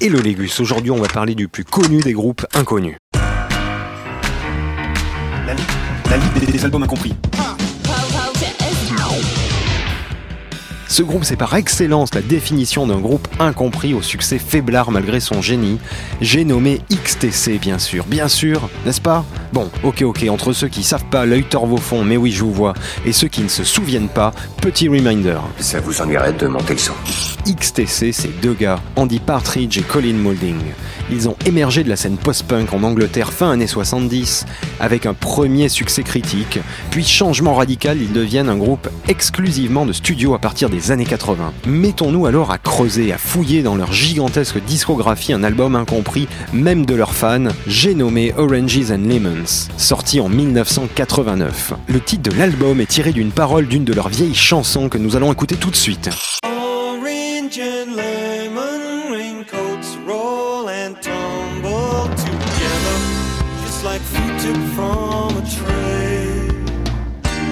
Hello Légus, aujourd'hui on va parler du plus connu des groupes inconnus. La, li- la Ligue des, des albums incompris. Ce groupe, c'est par excellence la définition d'un groupe incompris au succès faiblard malgré son génie. J'ai nommé XTC, bien sûr. Bien sûr, n'est-ce pas? Bon, ok, ok, entre ceux qui savent pas, l'œil tord vos fonds, mais oui, je vous vois, et ceux qui ne se souviennent pas, petit reminder. Ça vous ennuierait de monter le son XTC, c'est deux gars, Andy Partridge et Colin Moulding. Ils ont émergé de la scène post-punk en Angleterre fin années 70 avec un premier succès critique, puis changement radical, ils deviennent un groupe exclusivement de studio à partir des années 80. Mettons-nous alors à creuser, à fouiller dans leur gigantesque discographie un album incompris, même de leurs fans, j'ai nommé Oranges and Lemons, sorti en 1989. Le titre de l'album est tiré d'une parole d'une de leurs vieilles chansons que nous allons écouter tout de suite.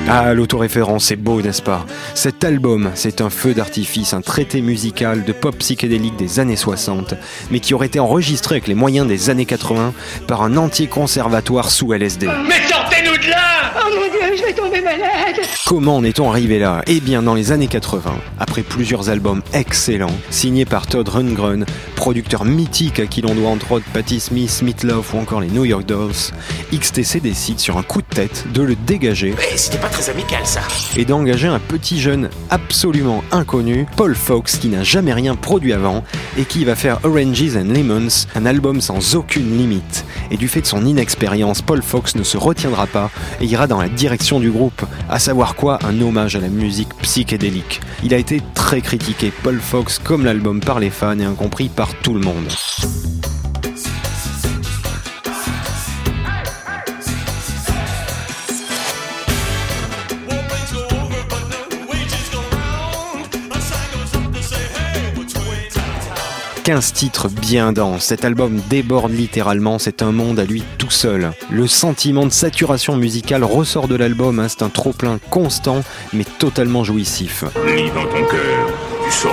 Ah, l'autoréférence, c'est beau, n'est-ce pas? Cet album, c'est un feu d'artifice, un traité musical de pop psychédélique des années 60, mais qui aurait été enregistré avec les moyens des années 80 par un entier conservatoire sous LSD. Oh mon dieu, Comment en est-on arrivé là? Eh bien, dans les années 80, après plusieurs albums excellents, signés par Todd Rundgren, producteur mythique à qui l'on doit entre autres Patti Smith, Smith Love ou encore les New York Dolls, XTC décide sur un coup de tête de le dégager. Eh, c'était pas très amical ça. Et d'engager un petit jeune absolument inconnu, Paul Fox, qui n'a jamais rien produit avant et qui va faire Oranges and Lemons, un album sans aucune limite. Et du fait de son inexpérience, Paul Fox ne se retiendra pas et ira dans la direction du groupe, à savoir quoi Un hommage à la musique psychédélique. Il a été très critiqué, Paul Fox, comme l'album par les fans et incompris par tout le monde. 15 titres bien denses. Cet album déborde littéralement, c'est un monde à lui tout seul. Le sentiment de saturation musicale ressort de l'album, hein, c'est un trop-plein constant mais totalement jouissif. Tu.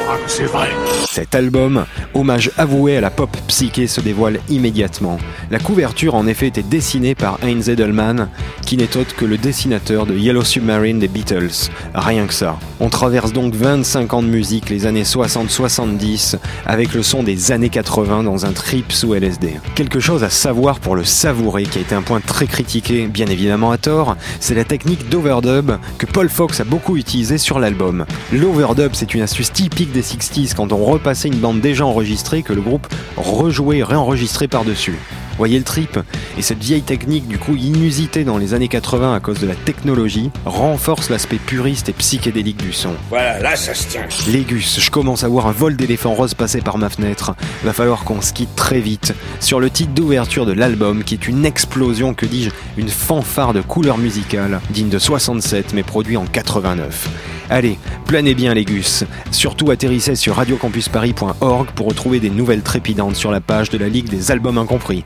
Cet album, hommage avoué à la pop psyché, se dévoile immédiatement. La couverture en effet était dessinée par Heinz Edelman, qui n'est autre que le dessinateur de Yellow Submarine des Beatles. Rien que ça. On traverse donc 25 ans de musique, les années 60-70, avec le son des années 80 dans un trip sous LSD. Quelque chose à savoir pour le savourer, qui a été un point très critiqué, bien évidemment à tort, c'est la technique d'overdub que Paul Fox a beaucoup utilisée sur l'album. L'overdub, c'est une astuce typique des 60s quand on repassait une bande déjà enregistrée que le groupe rejouait et réenregistrait par-dessus. Voyez le trip? Et cette vieille technique, du coup inusitée dans les années 80 à cause de la technologie, renforce l'aspect puriste et psychédélique du son. Voilà, là ça se tient. Légus, je commence à voir un vol d'éléphants roses passer par ma fenêtre. Va falloir qu'on se quitte très vite. Sur le titre d'ouverture de l'album, qui est une explosion, que dis-je, une fanfare de couleurs musicales, digne de 67 mais produit en 89. Allez, planez bien Légus. Surtout atterrissez sur radiocampusparis.org pour retrouver des nouvelles trépidantes sur la page de la Ligue des albums incompris.